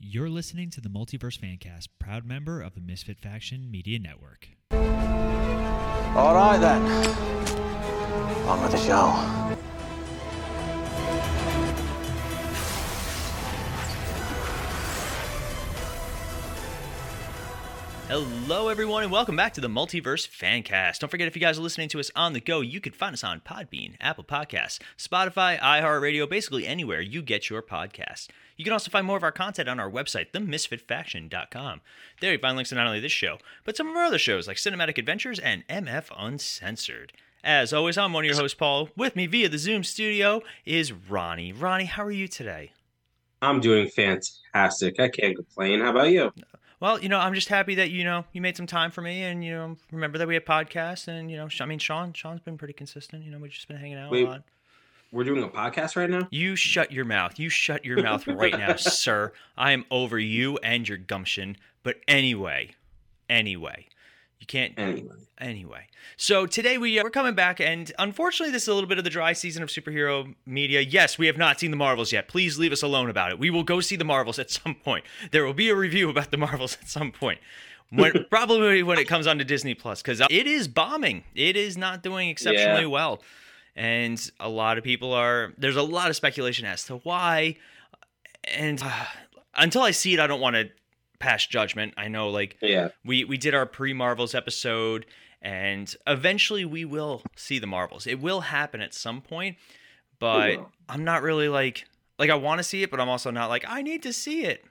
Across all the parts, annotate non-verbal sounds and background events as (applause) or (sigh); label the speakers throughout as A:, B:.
A: You're listening to the Multiverse Fancast, proud member of the Misfit Faction Media Network.
B: All right then. On with the show.
C: Hello, everyone, and welcome back to the Multiverse Fancast. Don't forget, if you guys are listening to us on the go, you can find us on Podbean, Apple Podcasts, Spotify, iHeartRadio, basically anywhere you get your podcasts. You can also find more of our content on our website, themisfitfaction.com. There you find links to not only this show, but some of our other shows like Cinematic Adventures and MF Uncensored. As always, I'm one of your hosts, Paul. With me via the Zoom studio is Ronnie. Ronnie, how are you today?
D: I'm doing fantastic. I can't complain. How about you?
C: Well, you know, I'm just happy that you know you made some time for me, and you know, remember that we have podcasts, and you know, I mean, Sean, Sean's been pretty consistent. You know, we've just been hanging out
D: Wait.
C: a lot.
D: We're doing a podcast right now?
C: You shut your mouth. You shut your mouth right now, (laughs) sir. I am over you and your gumption. But anyway, anyway, you can't.
D: Anyway.
C: Anyway, so today we uh, we're coming back, and unfortunately, this is a little bit of the dry season of superhero media. Yes, we have not seen the Marvels yet. Please leave us alone about it. We will go see the Marvels at some point. There will be a review about the Marvels at some point. When, (laughs) probably when it comes on to Disney Plus, because it is bombing. It is not doing exceptionally
D: Yeah.
C: well, and a lot of people are. There's a lot of speculation as to why, and uh, until I see it, I don't want to pass judgment. I know, like
D: Yeah.
C: we we did our pre Marvels episode, and eventually we will see the Marvels. It will happen at some point, but. I'm not really like like I want to see it, but I'm also not like I need to see it.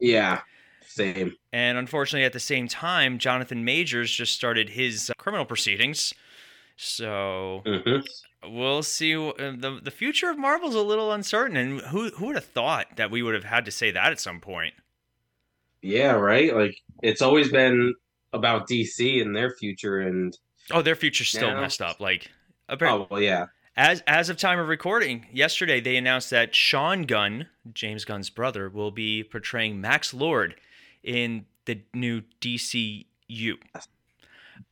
D: Yeah. Same.
C: And unfortunately, at the same time, Jonathan Majors just started his uh, criminal proceedings. So
D: hmm
C: we'll see. uh, the The future of Marvel's a little uncertain, and who who would have thought that we would have had to say that at some point?
D: Yeah, right? Like, it's always been about DC and their future. And,
C: Oh, their future's still
D: Now-
C: messed up. Like, apparently,
D: oh, well, yeah.
C: As as of time of recording, yesterday they announced that Sean Gunn, James Gunn's brother, will be portraying Max Lord in the new DCU.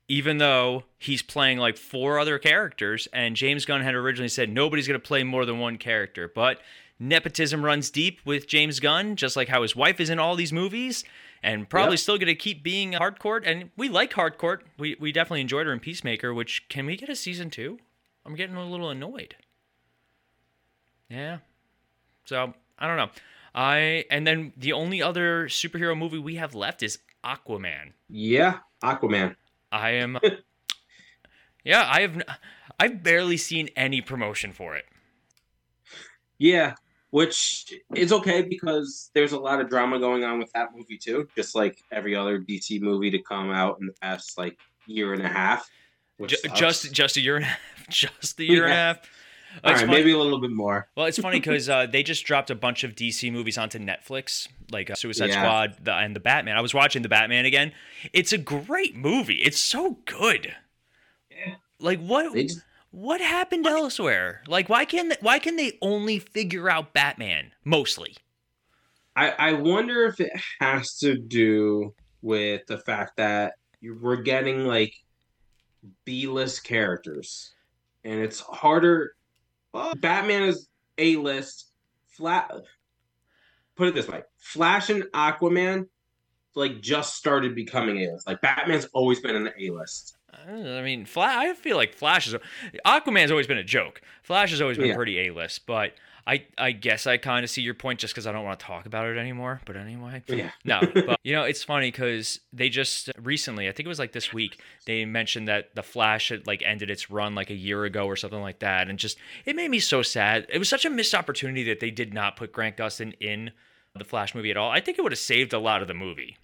C: Even though he's playing like four other characters, and James Gunn had originally said nobody's going to play more than one character, but nepotism runs deep with James Gunn, just like how his wife is in all these movies, and probably
D: Yep.
C: still going to keep being hardcore. And we like hardcore. We we definitely enjoyed her in Peacemaker. Which can we get a season two? I'm getting a little annoyed. Yeah. So I don't know. I and then the only other superhero movie we have left is Aquaman.
D: Yeah. Aquaman.
C: I am. (laughs) yeah, I have. I've barely seen any promotion for it.
D: Yeah. Which is okay because there's a lot of drama going on with that movie, too. Just like every other DC movie to come out in the past, like, year and a half. Which
C: just just a year and a half. (laughs) Just a year and a half.
D: All
C: It's
D: right,
C: funny-
D: maybe a little bit more.
C: Well, it's funny (laughs) because uh, they just dropped a bunch of DC movies onto Netflix, like uh, Suicide
D: Yeah.
C: Squad the, and the Batman. I was watching the Batman again. It's a great movie. It's so good.
D: Yeah.
C: Like what?
D: They just,
C: What happened elsewhere? Like why can why can they only figure out Batman mostly?
D: I, I wonder if it has to do with the fact that you, we're getting like B-list characters, and it's harder. Well, Batman is A-list. Flat. Put it this way: Flash and Aquaman, like, just started becoming A-list. Like Batman's always been an A-list.
C: I know, I mean, Flash. I feel like Flash is Aquaman's always been a joke. Flash has always been
D: Yeah.
C: pretty A list, but I I guess I kind of see your point just because I don't want to talk about it anymore. But anyway,
D: Yeah.
C: no, (laughs) but you know, it's funny because they just recently, I think it was like this week, they mentioned that the Flash had like ended its run like a year ago or something like that, and just it made me so sad. It was such a missed opportunity that they did not put Grant Gustin in the Flash movie at all. I think it would have saved a lot of the movie.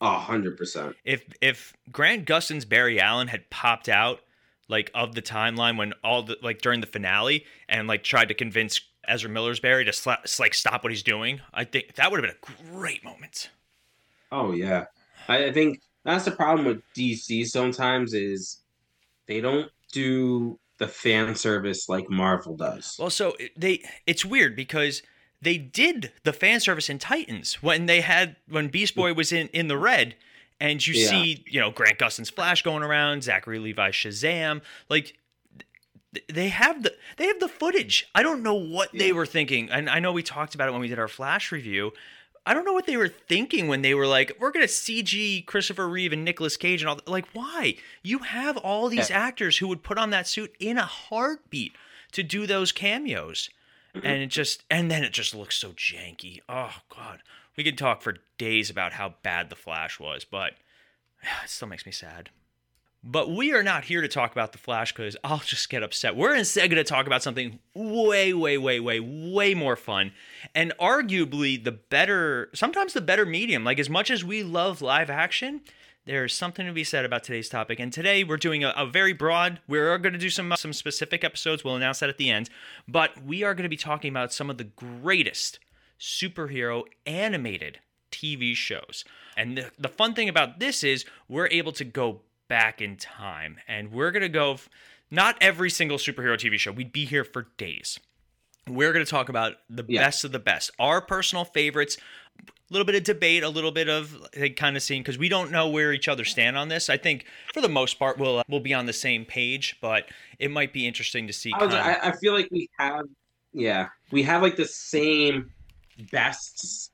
D: A hundred percent.
C: If if Grant Gustin's Barry Allen had popped out like of the timeline when all the like during the finale and like tried to convince Ezra Miller's Barry to sla- like stop what he's doing, I think that would have been a great moment.
D: Oh yeah, I, I think that's the problem with DC. Sometimes is they don't do the fan service like Marvel does.
C: Well, so they it's weird because they did the fan service in Titans when they had when Beast Boy was in in the red, and you
D: Yeah.
C: see you know Grant Gustin's Flash going around, Zachary Levi Shazam, like they have the they have the footage. I don't know what they were thinking, and I know we talked about it when we did our Flash review. I don't know what they were thinking when they were like, we're gonna CG Christopher Reeve and Nicolas Cage and all. That. Like, why? You have all these
D: Yeah.
C: actors who would put on that suit in a heartbeat to do those cameos.
D: Mm-hmm.
C: and it just and then it just looks so janky. Oh God, we could talk for days about how bad the Flash was, but (sighs) it still makes me sad. But we are not here to talk about the Flash because I'll just get upset. We're instead going to talk about something way, way, way, way, way more fun and arguably the better, sometimes the better medium. Like, as much as we love live action, there's something to be said about today's topic. And today we're doing a, a very broad, we're going to do some, some specific episodes. We'll announce that at the end. But we are going to be talking about some of the greatest superhero animated TV shows. And the, the fun thing about this is we're able to go back in time and we're going to go f- not every single superhero TV show. We'd be here for days. We're going to talk about the
D: Yeah.
C: best of the best, our personal favorites, little bit of debate, a little bit of like, kind of seeing because we don't know where each other stand on this. I think for the most part we'll uh, we'll be on the same page, but it might be interesting to see.
D: I, was, I, I feel like we have, yeah, we have like the same bests,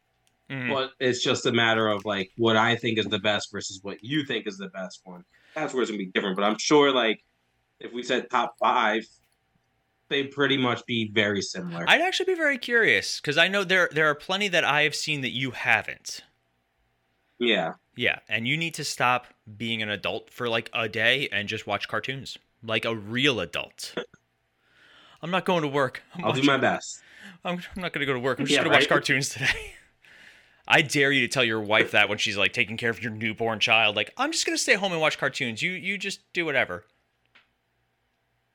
C: Mhm.
D: but it's just a matter of like what I think is the best versus what you think is the best one. That's where it's gonna be different. But I'm sure, like, if we said top five, they'd pretty much be very similar.
C: I'd actually be very curious because I know there there are plenty that I have seen that you haven't.
D: yeah,
C: Yeah, and you need to stop being an adult for like a day and just watch cartoons like a real adult. (laughs) I'm not going to work. I'm,
D: I'll do my best.
C: I'm, I'm not going to go to work. I'm just
D: Yeah,
C: going to watch cartoons today. (laughs) I dare you to tell your wife that when she's like taking care of your newborn child. Like, I'm just going to stay home and watch cartoons. You you just do whatever.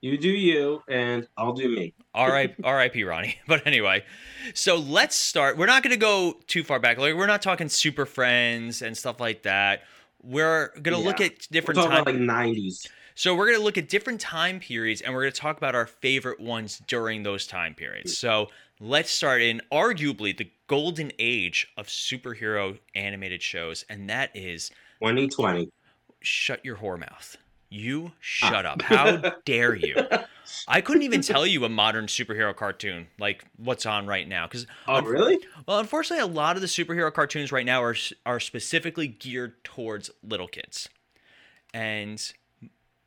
D: You do you, and I'll do me.
C: All right, R.I.P. Ronnie. (laughs) But anyway, so let's start. We're not going to go too far back. Like we're not talking Super Friends and stuff like that. We're going to look
D: Yeah.
C: at
D: We're
C: different
D: talking
C: time.
D: about like '90s.
C: so we're going to look at different time periods, and we're going to talk about our favorite ones during those time periods. So let's start in arguably the golden age of superhero animated shows, and that is
D: 2020.
C: shut your whore mouth. You
D: Ah.
C: shut up. How (laughs) dare you? I couldn't even tell you a modern superhero cartoon like what's on right now because
D: Oh, really?
C: well, unfortunately, a lot of the superhero cartoons right now are are specifically geared towards little kids, and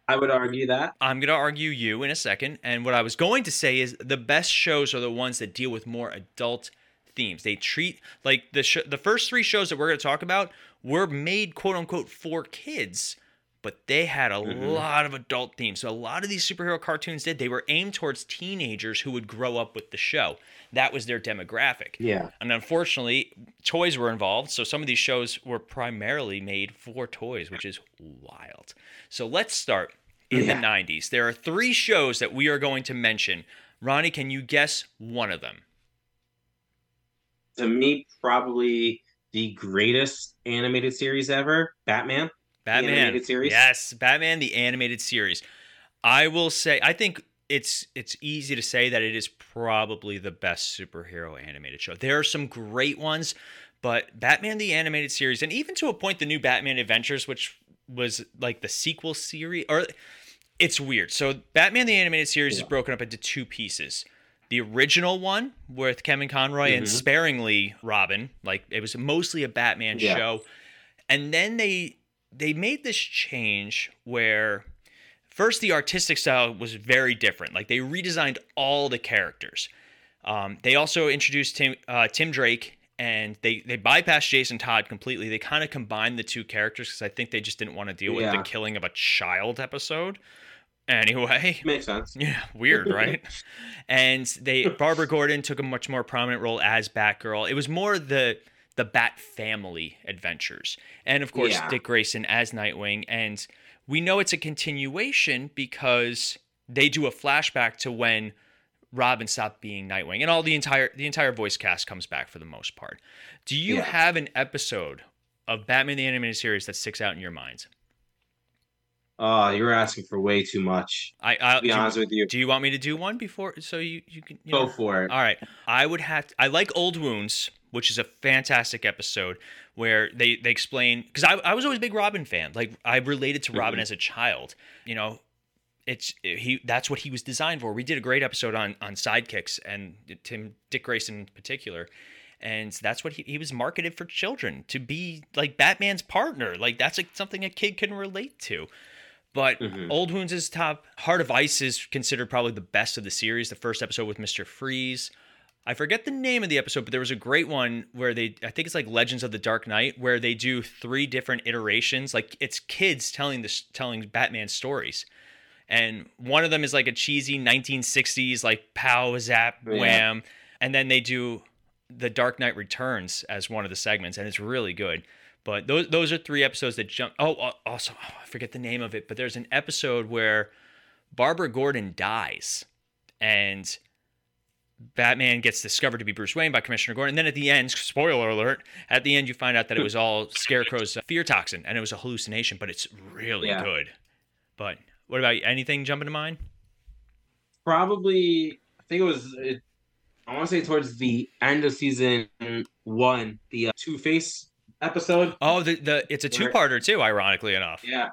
D: I would argue that.
C: I'm gonna argue you in a second. And what I was going to say is the best shows are the ones that deal with more adult themes. They treat like the sh- the first three shows that we're gonna talk about were made quote unquote for kids. But they had a
D: Mhm.
C: lot of adult themes. So a lot of these superhero cartoons did. They were aimed towards teenagers who would grow up with the show. That was their demographic.
D: Yeah.
C: And unfortunately, toys were involved. So some of these shows were primarily made for toys, which is wild. So let's start in
D: Yeah.
C: the 90s. There are three shows that we are going to mention. Ronnie, can you guess one of them?
D: To me, probably the greatest animated series ever, Batman.
C: Batman.
D: the animated series?
C: Yes, Batman the animated series. I will say I think it's it's easy to say that it is probably the best superhero animated show. There are some great ones, but Batman the animated series and even to a point the new Batman Adventures which was like the sequel series or it's weird. So Batman the animated series is broken up into two pieces. The original one with Kevin Conroy and
D: Mhm.
C: sparingly Robin, like it was mostly a Batman
D: Yeah.
C: show. And then they they made this change where first the artistic style was very different. Like they redesigned all the characters. Um, they also introduced Tim uh, Tim Drake, and they they bypassed Jason Todd completely. They kind of combined the two characters because I think they just didn't want to deal with the killing of a child episode. Anyway, (laughs)
D: Makes sense. (laughs)
C: yeah, weird, right? (laughs) and they Barbara Gordon took a much more prominent role as Batgirl. It was more the the Bat family adventures, and of course
D: Yeah.
C: Dick Grayson as Nightwing. And we know it's a continuation because they do a flashback to when Robin stopped being Nightwing, and all the entire the entire voice cast comes back for the most part. Do you
D: Yeah.
C: have an episode of Batman the Animated Series that sticks out in your mind?
D: Oh, you're asking for way too much.
C: I, I
D: To be
C: do, you-
D: honest with you,
C: do you want me to do one before so you you can you
D: go
C: know-
D: for it.
C: All right. I would have I like Old Wounds, which is a fantastic episode where they they explain because I, I was always a big Robin fan. Like I related to Robin
D: Mhm.
C: as a child. You know, it's he that's what he was designed for. We did a great episode on on sidekicks and Tim Dick Grayson in particular. and that's what he, he was marketed for children to be like Batman's partner. Like that's like something a kid can relate to. But
D: Mhm.
C: Old Wounds is top. Heart of Ice is considered probably the best of the series. The first episode with Mister Freeze. I forget the name of the episode, but there was a great one where they I think it's like Legends of the Dark Knight where they do three different iterations. Like it's kids telling this telling Batman stories. And one of them is like a cheesy 1960s like pow zap
D: Yeah.
C: wham and then they do the Dark Knight Returns as one of the segments and it's really good. But those those are three episodes that jump Oh, uh, also oh, I forget the name of it, but there's an episode where Barbara Gordon dies and Batman gets discovered to be Bruce Wayne by Commissioner Gordon. And then at the end, spoiler alert, at the end you find out that it was all Scarecrow's fear toxin and it was a hallucination, but it's really
D: Yeah.
C: good. But what about you? anything jumping to mind?
D: Probably, I think it was. It, I want to say towards the end of season one, the uh, Two Face episode.
C: Oh, the, the it's a two-parter too, ironically enough.
D: Yeah,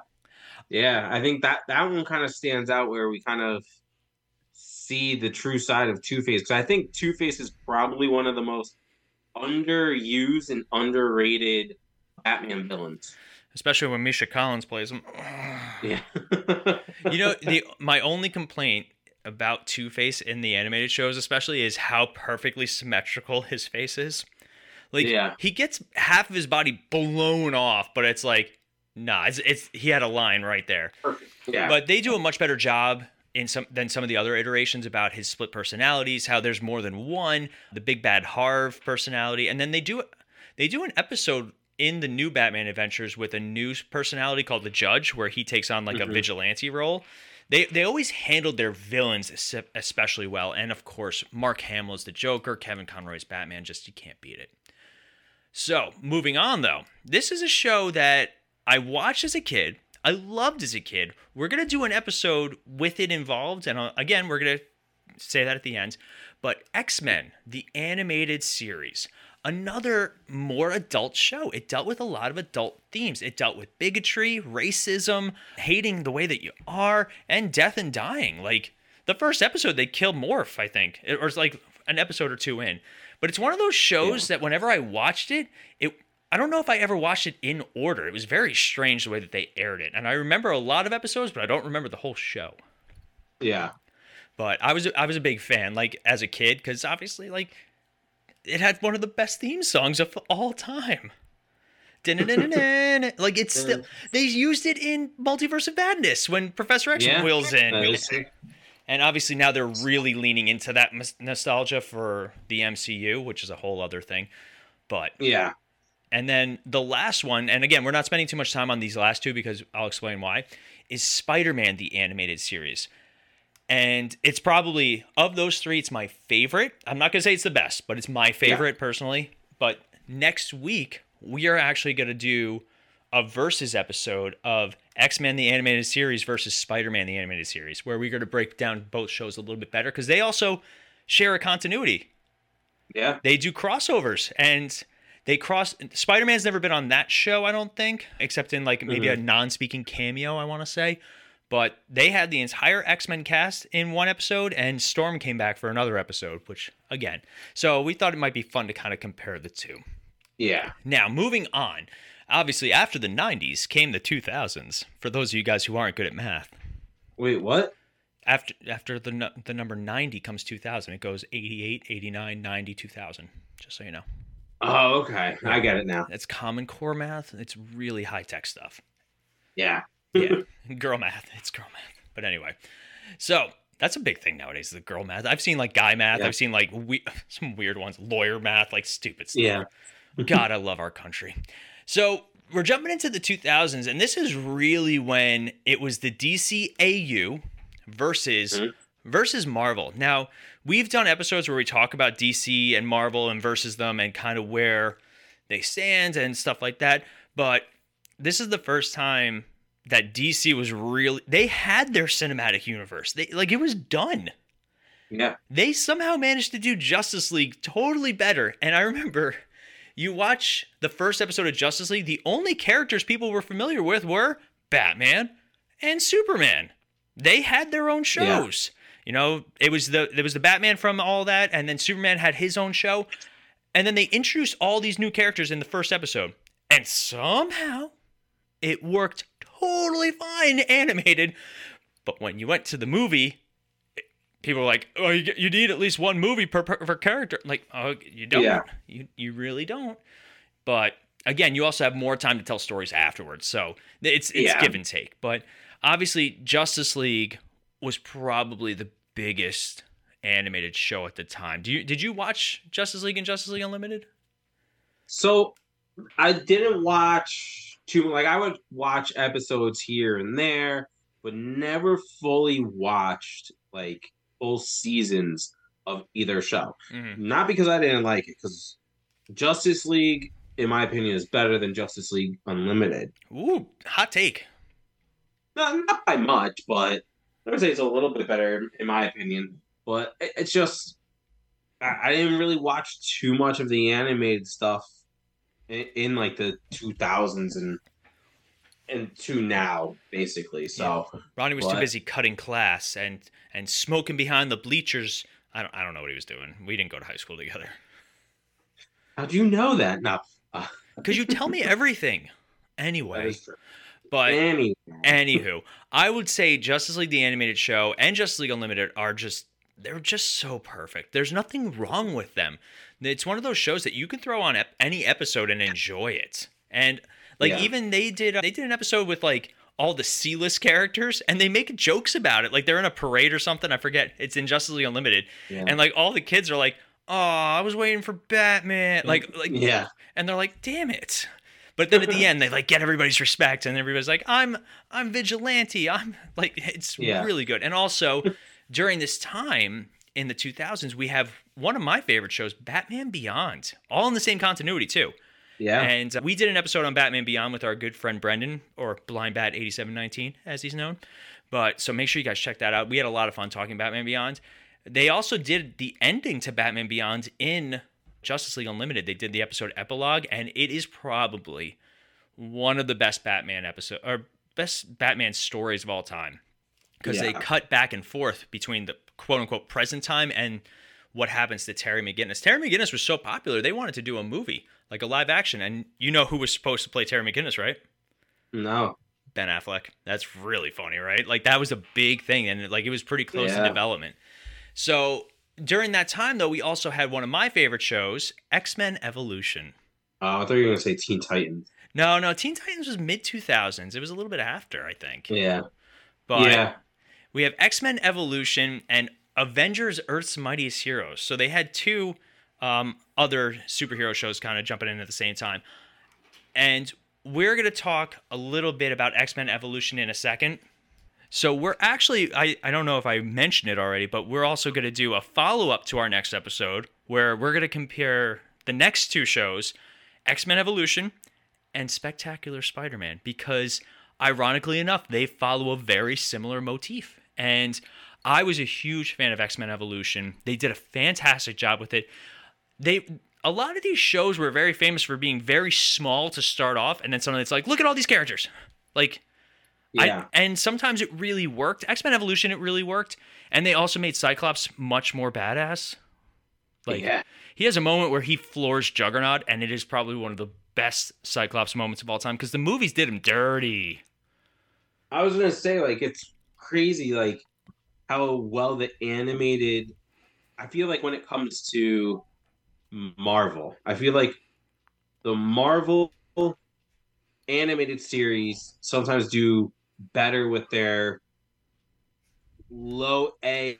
D: yeah. I think that that one kind of stands out where we kind of see the true side of Two Face because I think Two Face is probably one of the most underused and underrated Batman villains.
C: Especially when Misha Collins plays him.
D: Yeah. (laughs)
C: you know, the my only complaint about Two Face in the animated shows, especially, is how perfectly symmetrical his face is. Like,
D: Yeah.
C: he gets half of his body blown off, but it's like, nah, it's, it's he had a line right there.
D: Perfect. Yeah.
C: But they do a much better job in some than some of the other iterations about his split personalities, how there's more than one, the big bad Harv personality, and then they do they do an episode in the new Batman Adventures with a new personality called the Judge, where he takes on like a
D: Mhm.
C: vigilante role. They they always handled their villains especially well, and of course Mark Hamill is the Joker, Kevin Conroy's Batman. Just you can't beat it. So moving on though, this is a show that I watched as a kid. I loved as a kid. We're gonna do an episode with it involved, and uh, again, we're gonna say that at the end. But X Men, the animated series, another more adult show. It dealt with a lot of adult themes. It dealt with bigotry, racism, hating the way that you are, and death and dying. Like the first episode, they killed Morph, I think, It- or it's like an episode or two in. But it's one of those shows that whenever I watched it, it I don't know if I ever watched it in order. It was very strange the way that they aired it, and I remember a lot of episodes, but I don't remember the whole show.
D: yeah.
C: But I was I was a big fan, like as a kid, because obviously, like it had one of the best theme songs of all time. (laughs) Like it's still they used it in Multiverse of Madness when Professor X
D: Yeah.
C: wheels in, and obviously now they're really leaning into that nostalgia for the MCU, which is a whole other thing. But
D: Yeah.
C: And then the last one, and again, we're not spending too much time on these last two because I'll explain why, is Spider Man, the animated series. And it's probably, of those three, it's my favorite. I'm not going to say it's the best, but it's my favorite personally. But next week, we are actually going to do a versus episode of X Men, the animated series versus Spider Man, the animated series, where we're going to break down both shows a little bit better because they also share a continuity
D: Yeah.
C: they do crossovers and they cross spider-man's never been on that show i don't think except in like maybe a mm-hmm. non-speaking cameo i want to say. But they had the entire x-men cast in one episode and storm came back for another episode which again so we thought it might be fun to kind of compare the two.
D: Yeah.
C: now moving on. Obviously after the 90s came the 2000s for those of you guys who aren't good at math.
D: Wait, what?
C: after after the the number 90 comes 2000 it goes 88 89 90 2000 just so you know
D: Oh, okay. I get it now.
C: It's common core math. It's really high tech stuff.
D: Yeah.
C: Yeah, (laughs) girl math. It's girl math. But anyway, so that's a big thing nowadays. The girl math. I've seen like guy math.
D: Yeah.
C: I've seen like we- (laughs) some weird ones. Lawyer math, like stupid stuff.
D: Yeah. (laughs)
C: God, I love our country. So we're jumping into the 2000s, and this is really when it was the DCAU versus
D: Mhm.
C: Versus Marvel. Now we've done episodes where we talk about DC and Marvel and versus them and kind of where they stand and stuff like that. But this is the first time that DC was really they had their cinematic universe. They like it was done
D: Yeah.
C: they somehow managed to do Justice League totally better. And I remember you watch the first episode of Justice League, the only characters people were familiar with were Batman and Superman. They had their own shows. You know, it was the there was the Batman from all that, and then Superman had his own show. And then they introduced all these new characters in the first episode. And somehow it worked totally fine animated. But when you went to the movie, people were like, "Oh, you, you need at least one movie per, per, per character." Like, oh, you don't.
D: Yeah.
C: You you really don't. But again, you also have more time to tell stories afterwards, so it's it's
D: Yeah.
C: give and take. But obviously, Justice League was probably the biggest animated show at the time. Do you did you watch Justice League and Justice League Unlimited?
D: So I didn't watch too like I would watch episodes here and there, but never fully watched like full seasons of either show.
C: Mm-hmm.
D: Not because I didn't like it, because Justice League, in my opinion, is better than Justice League Unlimited.
C: Ooh, hot take.
D: Not, not by much, but I would say it's a little bit better in my opinion. But it, it's just I, I didn't really watch too much of the animated stuff in, in like the two thousands and and to now basically. So
C: Ronnie was too busy cutting class and and smoking behind the bleachers. I don't I don't know what he was doing. We didn't go to high school together.
D: how do you know that? No, uh, (laughs)
C: Cause you tell me everything. (laughs) Anyway. But
D: Anyway,
C: Anywho, I would say Justice League the animated show and Justice League Unlimited are just they're just so perfect. There's nothing wrong with them. It's one of those shows that you can throw on ep- any episode and enjoy it. And like
D: Yeah.
C: even they did uh, they did an episode with like all the C-list characters and they make jokes about it. Like they're in a parade or something, I forget. It's in Justice League Unlimited.
D: yeah.
C: And like all the kids are like, "Oh, I was waiting for Batman." Like like
D: yeah,
C: and they're like, "Damn it!" But then at the (laughs) end, they like get everybody's respect, and everybody's like, "I'm I'm vigilante." I'm (laughs) like, it's
D: Yeah.
C: really good. And also, during this time in the 2000s, we have one of my favorite shows, Batman Beyond, all in the same continuity too.
D: yeah.
C: And uh, we did an episode on Batman Beyond with our good friend Brendan, or Blind Bat 8719, as he's known. But so make sure you guys check that out. We had a lot of fun talking Batman Beyond. They also did the ending to Batman Beyond in Justice League Unlimited. They did the episode epilogue, and it is probably one of the best Batman episode or best Batman stories of all time because they cut back and forth between the quote unquote present time and what happens to Terry McGinnis. Terry McGinnis was so popular they wanted to do a movie like a live action, and you know who was supposed to play Terry McGinnis, right?
D: no,
C: Ben Affleck. That's really funny, right? Like that was a big thing, and like it was pretty close to development. So during that time, though, we also had one of my favorite shows, X Men Evolution.
D: uh, I thought you were gonna say Teen Titans.
C: No, no, Teen Titans was mid two thousands. It was a little bit after, I think.
D: Yeah,
C: But
D: yeah.
C: we have X Men Evolution and Avengers Earth's Mightiest Heroes. So they had two um, other superhero shows kind of jumping in at the same time. And we're going to talk a little bit about X Men Evolution in a second. So we're actually, I, I don't know if I mentioned it already, but we're also going to do a follow up to our next episode where we're going to compare the next two shows X Men Evolution and Spectacular Spider Man because, ironically enough, they follow a very similar motif. And I was a huge fan of X Men Evolution. They did a fantastic job with it. They a lot of these shows were very famous for being very small to start off, and then suddenly it's like, look at all these characters. Like,
D: Yeah.
C: I, and sometimes it really worked. X Men Evolution, it really worked, and they also made Cyclops much more badass. Like,
D: yeah.
C: he has a moment where he floors Juggernaut, and it is probably one of the best Cyclops moments of all time because the movies did him dirty.
D: I was gonna say like it's crazy like how well the animated. I feel like when it comes to Marvel, I feel like the Marvel animated series sometimes do better with their low A,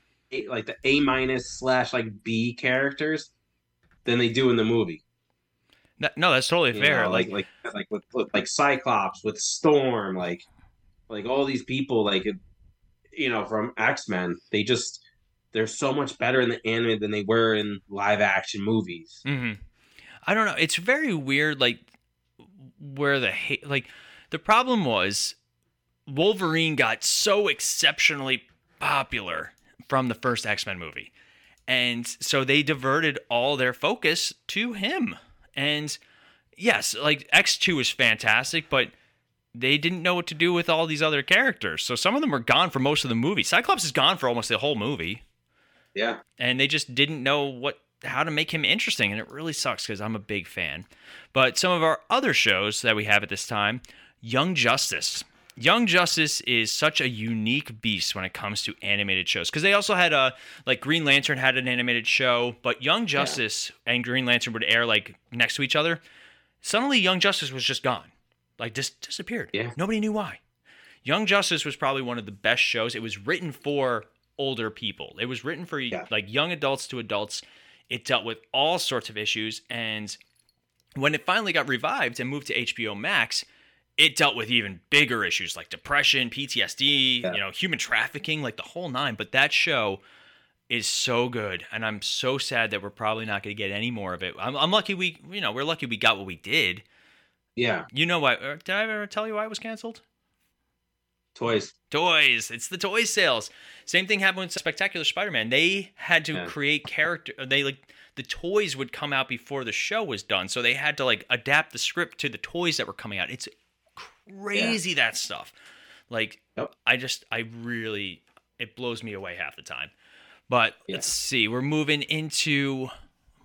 D: like the A minus slash like B characters than they do in the movie.
C: No, no, that's totally
D: You
C: fair.
D: know,
C: like,
D: like like like with, with like Cyclops, with Storm, like like all these people, like you know, from X Men, they just they're so much better in the anime than they were in live action movies.
C: hmm I don't know. It's very weird, like where the hate, like the problem was Wolverine got so exceptionally popular from the first X Men movie, and so they diverted all their focus to him. And yes, like X two is fantastic, but they didn't know what to do with all these other characters. So some of them were gone for most of the movie. Cyclops is gone for almost the whole movie
D: Yeah,
C: and they just didn't know what how to make him interesting, and it really sucks because I'm a big fan. But some of our other shows that we have at this time, Young Justice. Young Justice is such a unique beast when it comes to animated shows because they also had a like Green Lantern had an animated show, but Young Justice and Green Lantern would air like next to each other. Suddenly, Young Justice was just gone, like just disappeared.
D: Yeah.
C: nobody knew why. Young Justice was probably one of the best shows. It was written for older people. It was written for
D: Yeah.
C: like young adults to adults. It dealt with all sorts of issues and when it finally got revived and moved to HBO Max, it dealt with even bigger issues like depression, PTSD,
D: Yeah.
C: you know, human trafficking, like the whole nine. But that show is so good, and I'm so sad that we're probably not going to get any more of it. I'm, I'm lucky we, you know, we're lucky we got what we did.
D: Yeah,
C: You know why? uh, Did I ever tell you why it was canceled?
D: toys.
C: Toys. It's the toy sales. Same thing happened with Spectacular Spider-Man. They had to
D: Yeah.
C: create character. They like the toys would come out before the show was done, so they had to like adapt the script to the toys that were coming out. It's crazy that stuff. Like
D: Yep.
C: I just I really it blows me away half the time. But
D: Yeah.
C: let's see. We're moving into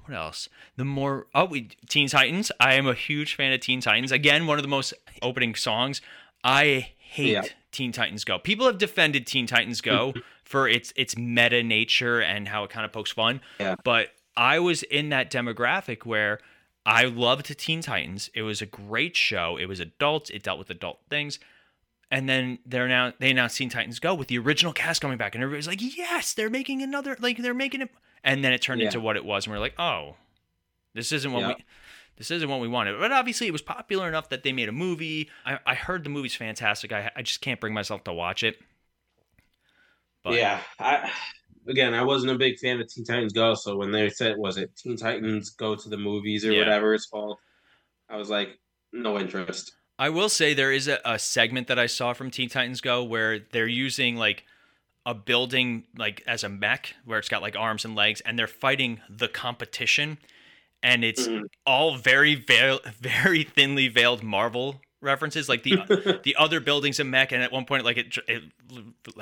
C: what else? The more oh we Teen Titans. I am a huge fan of Teen Titans. Again, one of the most opening songs. I hate
D: Yeah.
C: Teen Titans Go. People have defended Teen Titans Go (laughs) for its its meta nature and how it kind of pokes fun.
D: Yeah.
C: But I was in that demographic where I loved Teen Titans. It was a great show. It was adults. It dealt with adult things. And then they're now they announced Teen Titans Go with the original cast coming back, and everybody's like, "Yes, they're making another like they're making it." And then it turned
D: Yeah.
C: into what it was, and we're like, "Oh, this isn't what
D: Yeah.
C: we this isn't what we wanted." But obviously, it was popular enough that they made a movie. I, I heard the movie's fantastic. I I just can't bring myself to watch it. But
D: yeah, I again, I wasn't a big fan of Teen Titans Go. So when they said, "Was it Teen Titans Go to the movies or
C: Yeah.
D: whatever it's called?" I was like, no interest.
C: I will say there is a, a segment that I saw from Teen Titans Go where they're using like a building like as a mech where it's got like arms and legs and they're fighting the competition and it's
D: Mhm.
C: all very veil, (laughs) very thinly veiled Marvel references like the (laughs) the other building's in mech and at one point like it it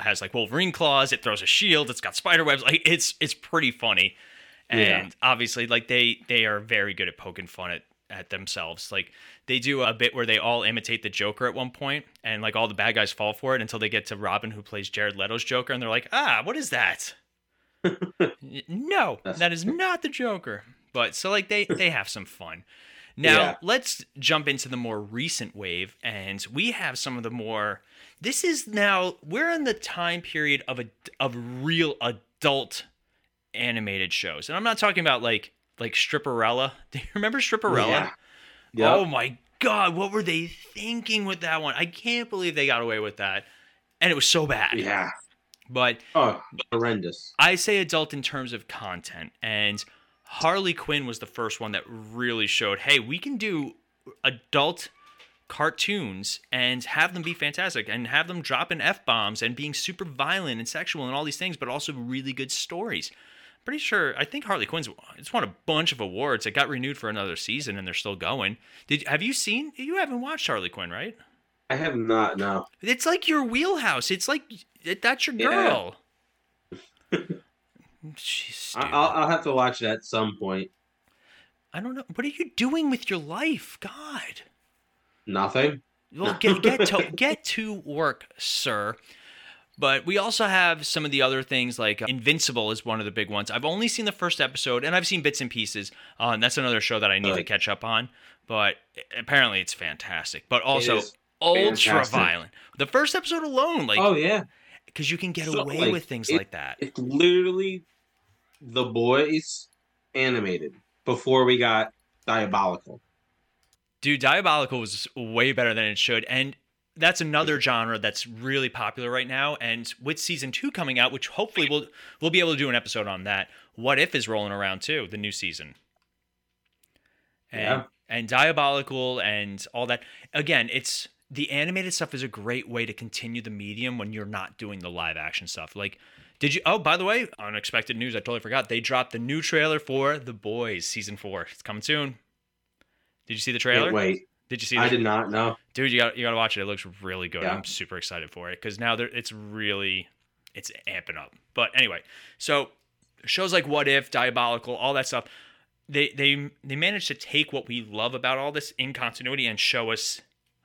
C: has like Wolverine claws it throws a shield it's got spider webs like it's it's pretty funny and
D: Yeah.
C: obviously like they they are very good at poking fun at at themselves like they do a bit where they all imitate the Joker at one point, and like all the bad guys fall for it until they get to Robin, who plays Jared Leto's Joker, and they're like, "Ah, what is that?" (laughs) No,
D: That's
C: that is not the Joker. But so like they they have some fun. Now
D: Yeah.
C: let's jump into the more recent wave, and we have some of the more. This is now we're in the time period of a of real adult animated shows, and I'm not talking about like like Stripperella. (laughs) Do you remember Stripperella?
D: Yeah. Yep.
C: Oh my god, what were they thinking with that one? I can't believe they got away with that. And it was so bad.
D: yeah.
C: But
D: Oh, horrendous.
C: I say adult in terms of content. And Harley Quinn was the first one that really showed hey, we can do adult cartoons and have them be fantastic and have them dropping F bombs and being super violent and sexual and all these things, but also really good stories. Pretty sure I think Harley Quinn's it's won a bunch of awards. It got renewed for another season and they're still going. Did have you seen you haven't watched Harley Quinn, right?
D: I have not. No.
C: It's like your wheelhouse. It's like that's your
D: Yeah.
C: She's
D: I, I'll, I'll have to watch it at some point.
C: I don't know. What are you doing with your life? God.
D: Nothing.
C: Well, (laughs) get get to get to work, sir. But we also have some of the other things like Invincible is one of the big ones. I've only seen the first episode and I've seen bits and pieces. Uh, and that's another show that I need to catch up on. But apparently it's fantastic. But also ultra
D: fantastic.
C: violent. The first episode alone, like,
D: oh yeah.
C: Because you can get
D: So,
C: away
D: like,
C: with things
D: it-
C: like that.
D: It's literally the boys animated before we got diabolical.
C: Dude, Diabolical was way better than it should. And that's another genre that's really popular right now. And with season two coming out, which hopefully we'll we'll be able to do an episode on that. What if is rolling around too, the new season. And
D: Yeah.
C: and Diabolical and all that. Again, it's the animated stuff is a great way to continue the medium when you're not doing the live action stuff. Like did you oh by the way, unexpected news, I totally forgot. They dropped the new trailer for The Boys season four. It's coming soon. Did you see the trailer?
D: Can't wait.
C: Did you see?
D: I did not know.
C: dude. You got you got to watch it. It looks really good.
D: Yeah.
C: I'm super excited for it because now it's really it's amping up. But anyway, so shows like What If, Diabolical, all that stuff. They they they managed to take what we love about all this in continuity and show us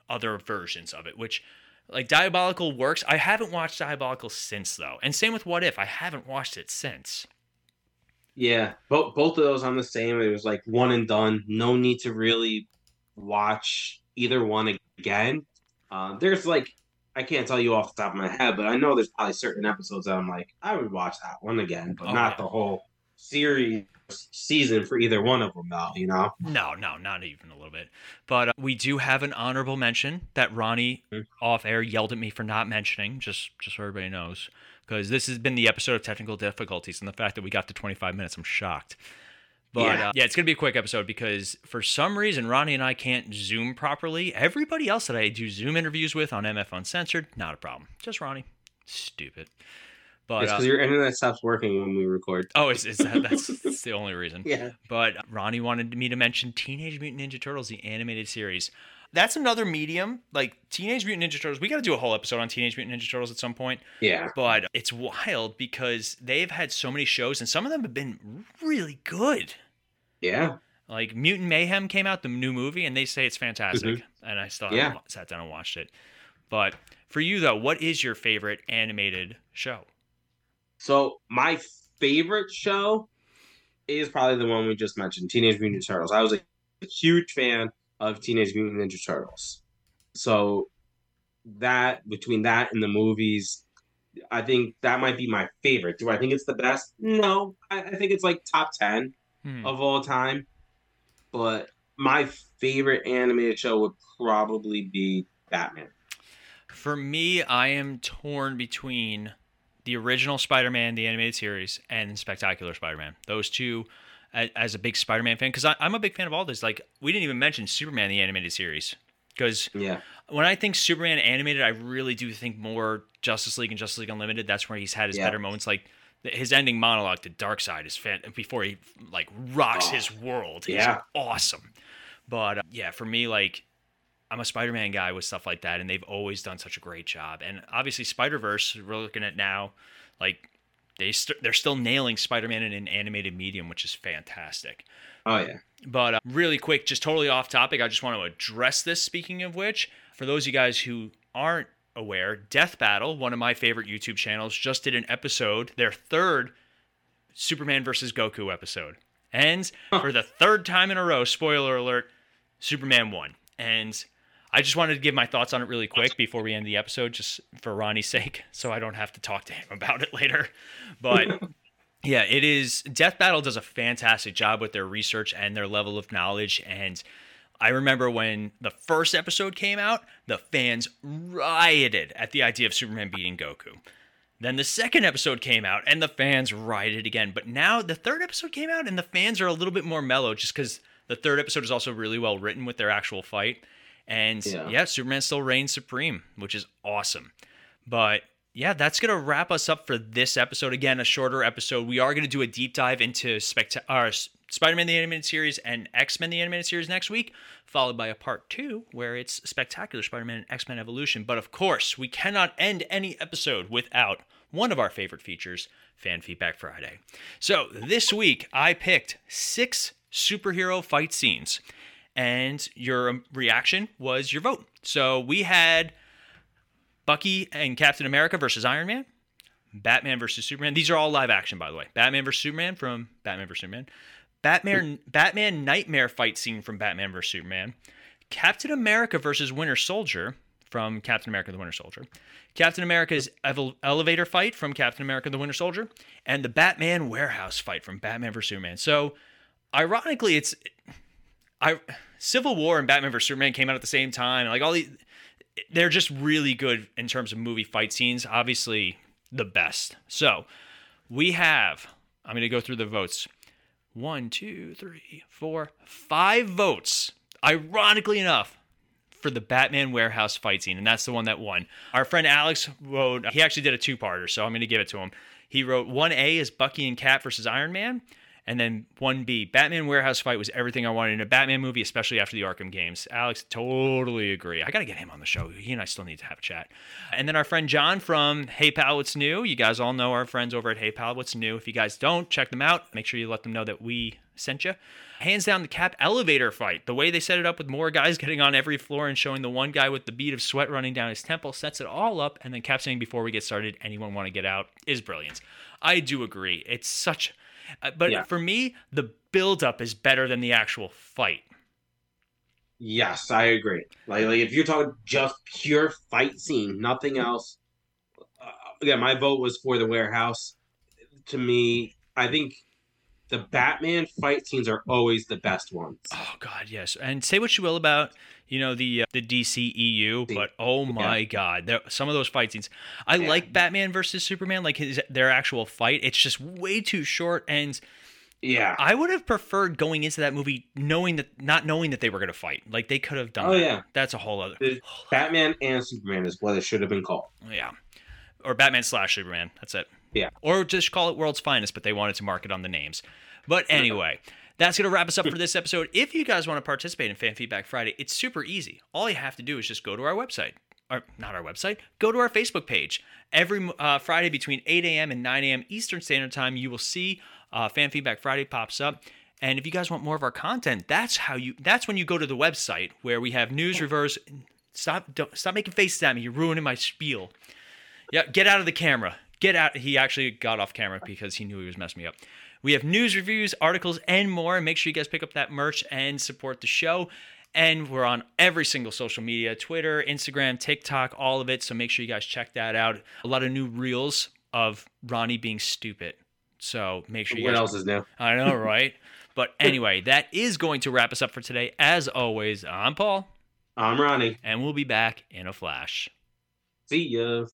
C: other versions of it, which like Diabolical works. I haven't watched Diabolical since though, and same with What If. I haven't watched it since.
D: Yeah, both both of those on the same. It was like one and done. No need to really watch either one again. Uh, there's like I can't tell you off the top of my head, but I know there's probably certain episodes that I'm like I would watch that one again, but
C: Oh,
D: not
C: yeah.
D: the whole series season for either one of them. Though you know.
C: No, no, not even a little bit. But uh, we do have an honorable mention that Ronnie
D: Mhm.
C: off air yelled at me for not mentioning, just just so everybody knows, because this has been the episode of technical difficulties, and the fact that we got to 25 minutes, I'm shocked. But
D: Yeah.
C: Uh, yeah, it's gonna be a quick episode because for some reason Ronnie and I can't Zoom properly. Everybody else that I do Zoom interviews with on MF Uncensored, not a problem. Just Ronnie, stupid. But
D: It's
C: uh,
D: because your internet stops working when we record.
C: oh, is, is that (laughs) that's, that's the only reason?
D: Yeah.
C: But Ronnie wanted me to mention Teenage Mutant Ninja Turtles, the animated series. That's another medium. Like Teenage Mutant Ninja Turtles, we got to do a whole episode on Teenage Mutant Ninja Turtles at some point.
D: Yeah.
C: But it's wild because they've had so many shows and some of them have been really good.
D: Yeah.
C: Like Mutant Mayhem came out, the new movie, and they say it's fantastic.
D: Mm-hmm.
C: And I still
D: Yeah.
C: sat down and watched it. But for you, though, what is your favorite animated show?
D: So my favorite show is probably the one we just mentioned, Teenage Mutant Ninja Turtles. I was a huge fan of Teenage Mutant Ninja Turtles. So that between that and the movies, I think that might be my favorite. Do I think it's the best? No, I, I think it's like top ten
C: Hmm.
D: of all time. But my favorite animated show would probably be Batman.
C: For me, I am torn between the original Spider-Man, the animated series, and Spectacular Spider-Man. Those two, as a big Spider-Man fan, because I'm a big fan of all this. Like we didn't even mention Superman, the animated series, because
D: Yeah.
C: when I think Superman animated, I really do think more Justice League and Justice League Unlimited. That's where he's had his
D: Yeah.
C: better moments. Like his ending monologue to Darkseid is fan before he like rocks
D: Oh,
C: his world.
D: Yeah.
C: awesome. But uh, yeah, for me, like I'm a Spider-Man guy with stuff like that, and they've always done such a great job. And obviously, Spider-Verse, we're looking at now, like they st- they're still nailing Spider-Man in an animated medium, which is fantastic.
D: Oh yeah.
C: But uh, really quick, just totally off topic, I just want to address this. Speaking of which, for those of you guys who aren't aware, Death Battle, one of my favorite YouTube channels, just did an episode, their third Superman versus Goku episode. And for the third time in a row, spoiler alert, Superman won. And I just wanted to give my thoughts on it really quick before we end the episode, just for Ronnie's sake, (laughs) so I don't have to talk to him about it later. But (laughs) yeah, it is. Death Battle does a fantastic job with their research and their level of knowledge. And I remember when the first episode came out, the fans rioted at the idea of Superman beating Goku. Then the second episode came out and the fans rioted again. But now the third episode came out and the fans are a little bit more mellow just because the third episode is also really well written with their actual fight. And
D: Yeah.
C: yeah, Superman still reigns supreme, which is awesome. But yeah, that's gonna wrap us up for this episode. Again, a shorter episode. We are gonna do a deep dive into Specta- uh, Spider-Man the animated series and X-Men the animated series next week, followed by a part two where it's Spectacular Spider-Man and X-Men Evolution. But of course, we cannot end any episode without one of our favorite features, Fan Feedback Friday. So this week, I picked six superhero fight scenes, and your um, reaction was your vote. So we had Bucky and Captain America versus Iron Man, Batman versus Superman. These are all live action, by the way. Batman versus Superman from Batman versus Superman. Batman Batman Nightmare fight scene from Batman versus Superman. Captain America versus Winter Soldier from Captain America the Winter Soldier. Captain America's elevator fight from Captain America the Winter Soldier. And the Batman warehouse fight from Batman versus Superman. So, ironically, it's I Civil War and Batman vs Superman came out at the same time. Like all these, they're just really good in terms of movie fight scenes. Obviously, the best. So we have. I'm gonna go through the votes. One, two, three, four, five votes. Ironically enough, for the Batman warehouse fight scene, and that's the one that won. Our friend Alex wrote. He actually did a two-parter, so I'm gonna give it to him. He wrote one A is Bucky and Cap versus Iron Man, And then 1B, Batman Warehouse Fight was everything I wanted in a Batman movie, especially after the Arkham games. Alex, totally agree. I got to get him on the show. He and I still need to have a chat. And then our friend John from Hey Pal, What's New? You guys all know our friends over at Hey Pal, What's New? If you guys don't, check them out. Make sure you let them know that we sent you. Hands down the cap elevator fight. The way they set it up with more guys (laughs) getting on every floor and showing the one guy with the bead of sweat running down his temple sets it all up. And then Cap saying, before we get started, anyone want to get out is brilliant. I do agree. It's such uh, but
D: Yeah.
C: for me, the build-up is better than the actual fight.
D: Yes, I agree. Like, like if you're talking just pure fight scene, nothing else. Uh, yeah, my vote was for the warehouse. To me, I think the Batman fight scenes are always the best ones.
C: Oh God, yes. And say what you will about you know the uh, the DCEU, but oh my God, there, some of those fight scenes. I
D: Yeah.
C: like Batman versus Superman, like his their actual fight. It's just way too short, and
D: Yeah.
C: I would have preferred going into that movie knowing that not knowing that they were going to fight. Like they could have done.
D: Oh,
C: that.
D: yeah.
C: that's a whole other.
D: The (sighs) Batman and Superman is what it should have been called.
C: Yeah. Or Batman slash Superman. That's it.
D: Yeah.
C: Or just call it World's Finest, but they wanted to market on the names. But anyway, that's going to wrap us up for this episode. If you guys want to participate in Fan Feedback Friday, it's super easy. All you have to do is just go to our website. Or not our website, go to our Facebook page. Every uh, Friday between 8 a.m. and 9 a.m. Eastern Standard Time, you will see uh, Fan Feedback Friday pops up. And if you guys want more of our content, that's how you. That's when you go to the website where we have news, reverse. Stop! Don't, stop making faces at me. You're ruining my spiel. Yeah, get out of the camera. Get out. He actually got off camera because he knew he was messing me up. We have news, reviews, articles, and more. Make sure you guys pick up that merch and support the show. And we're on every single social media Twitter, Instagram, TikTok, all of it. So make sure you guys check that out. A lot of new reels of Ronnie being stupid. So make sure you
D: What
C: guys.
D: else is new?
C: I know, (laughs) right? but anyway, that is going to wrap us up for today. As always, I'm Paul,
D: I'm Ronnie.
C: and we'll be back in a flash.
D: See ya.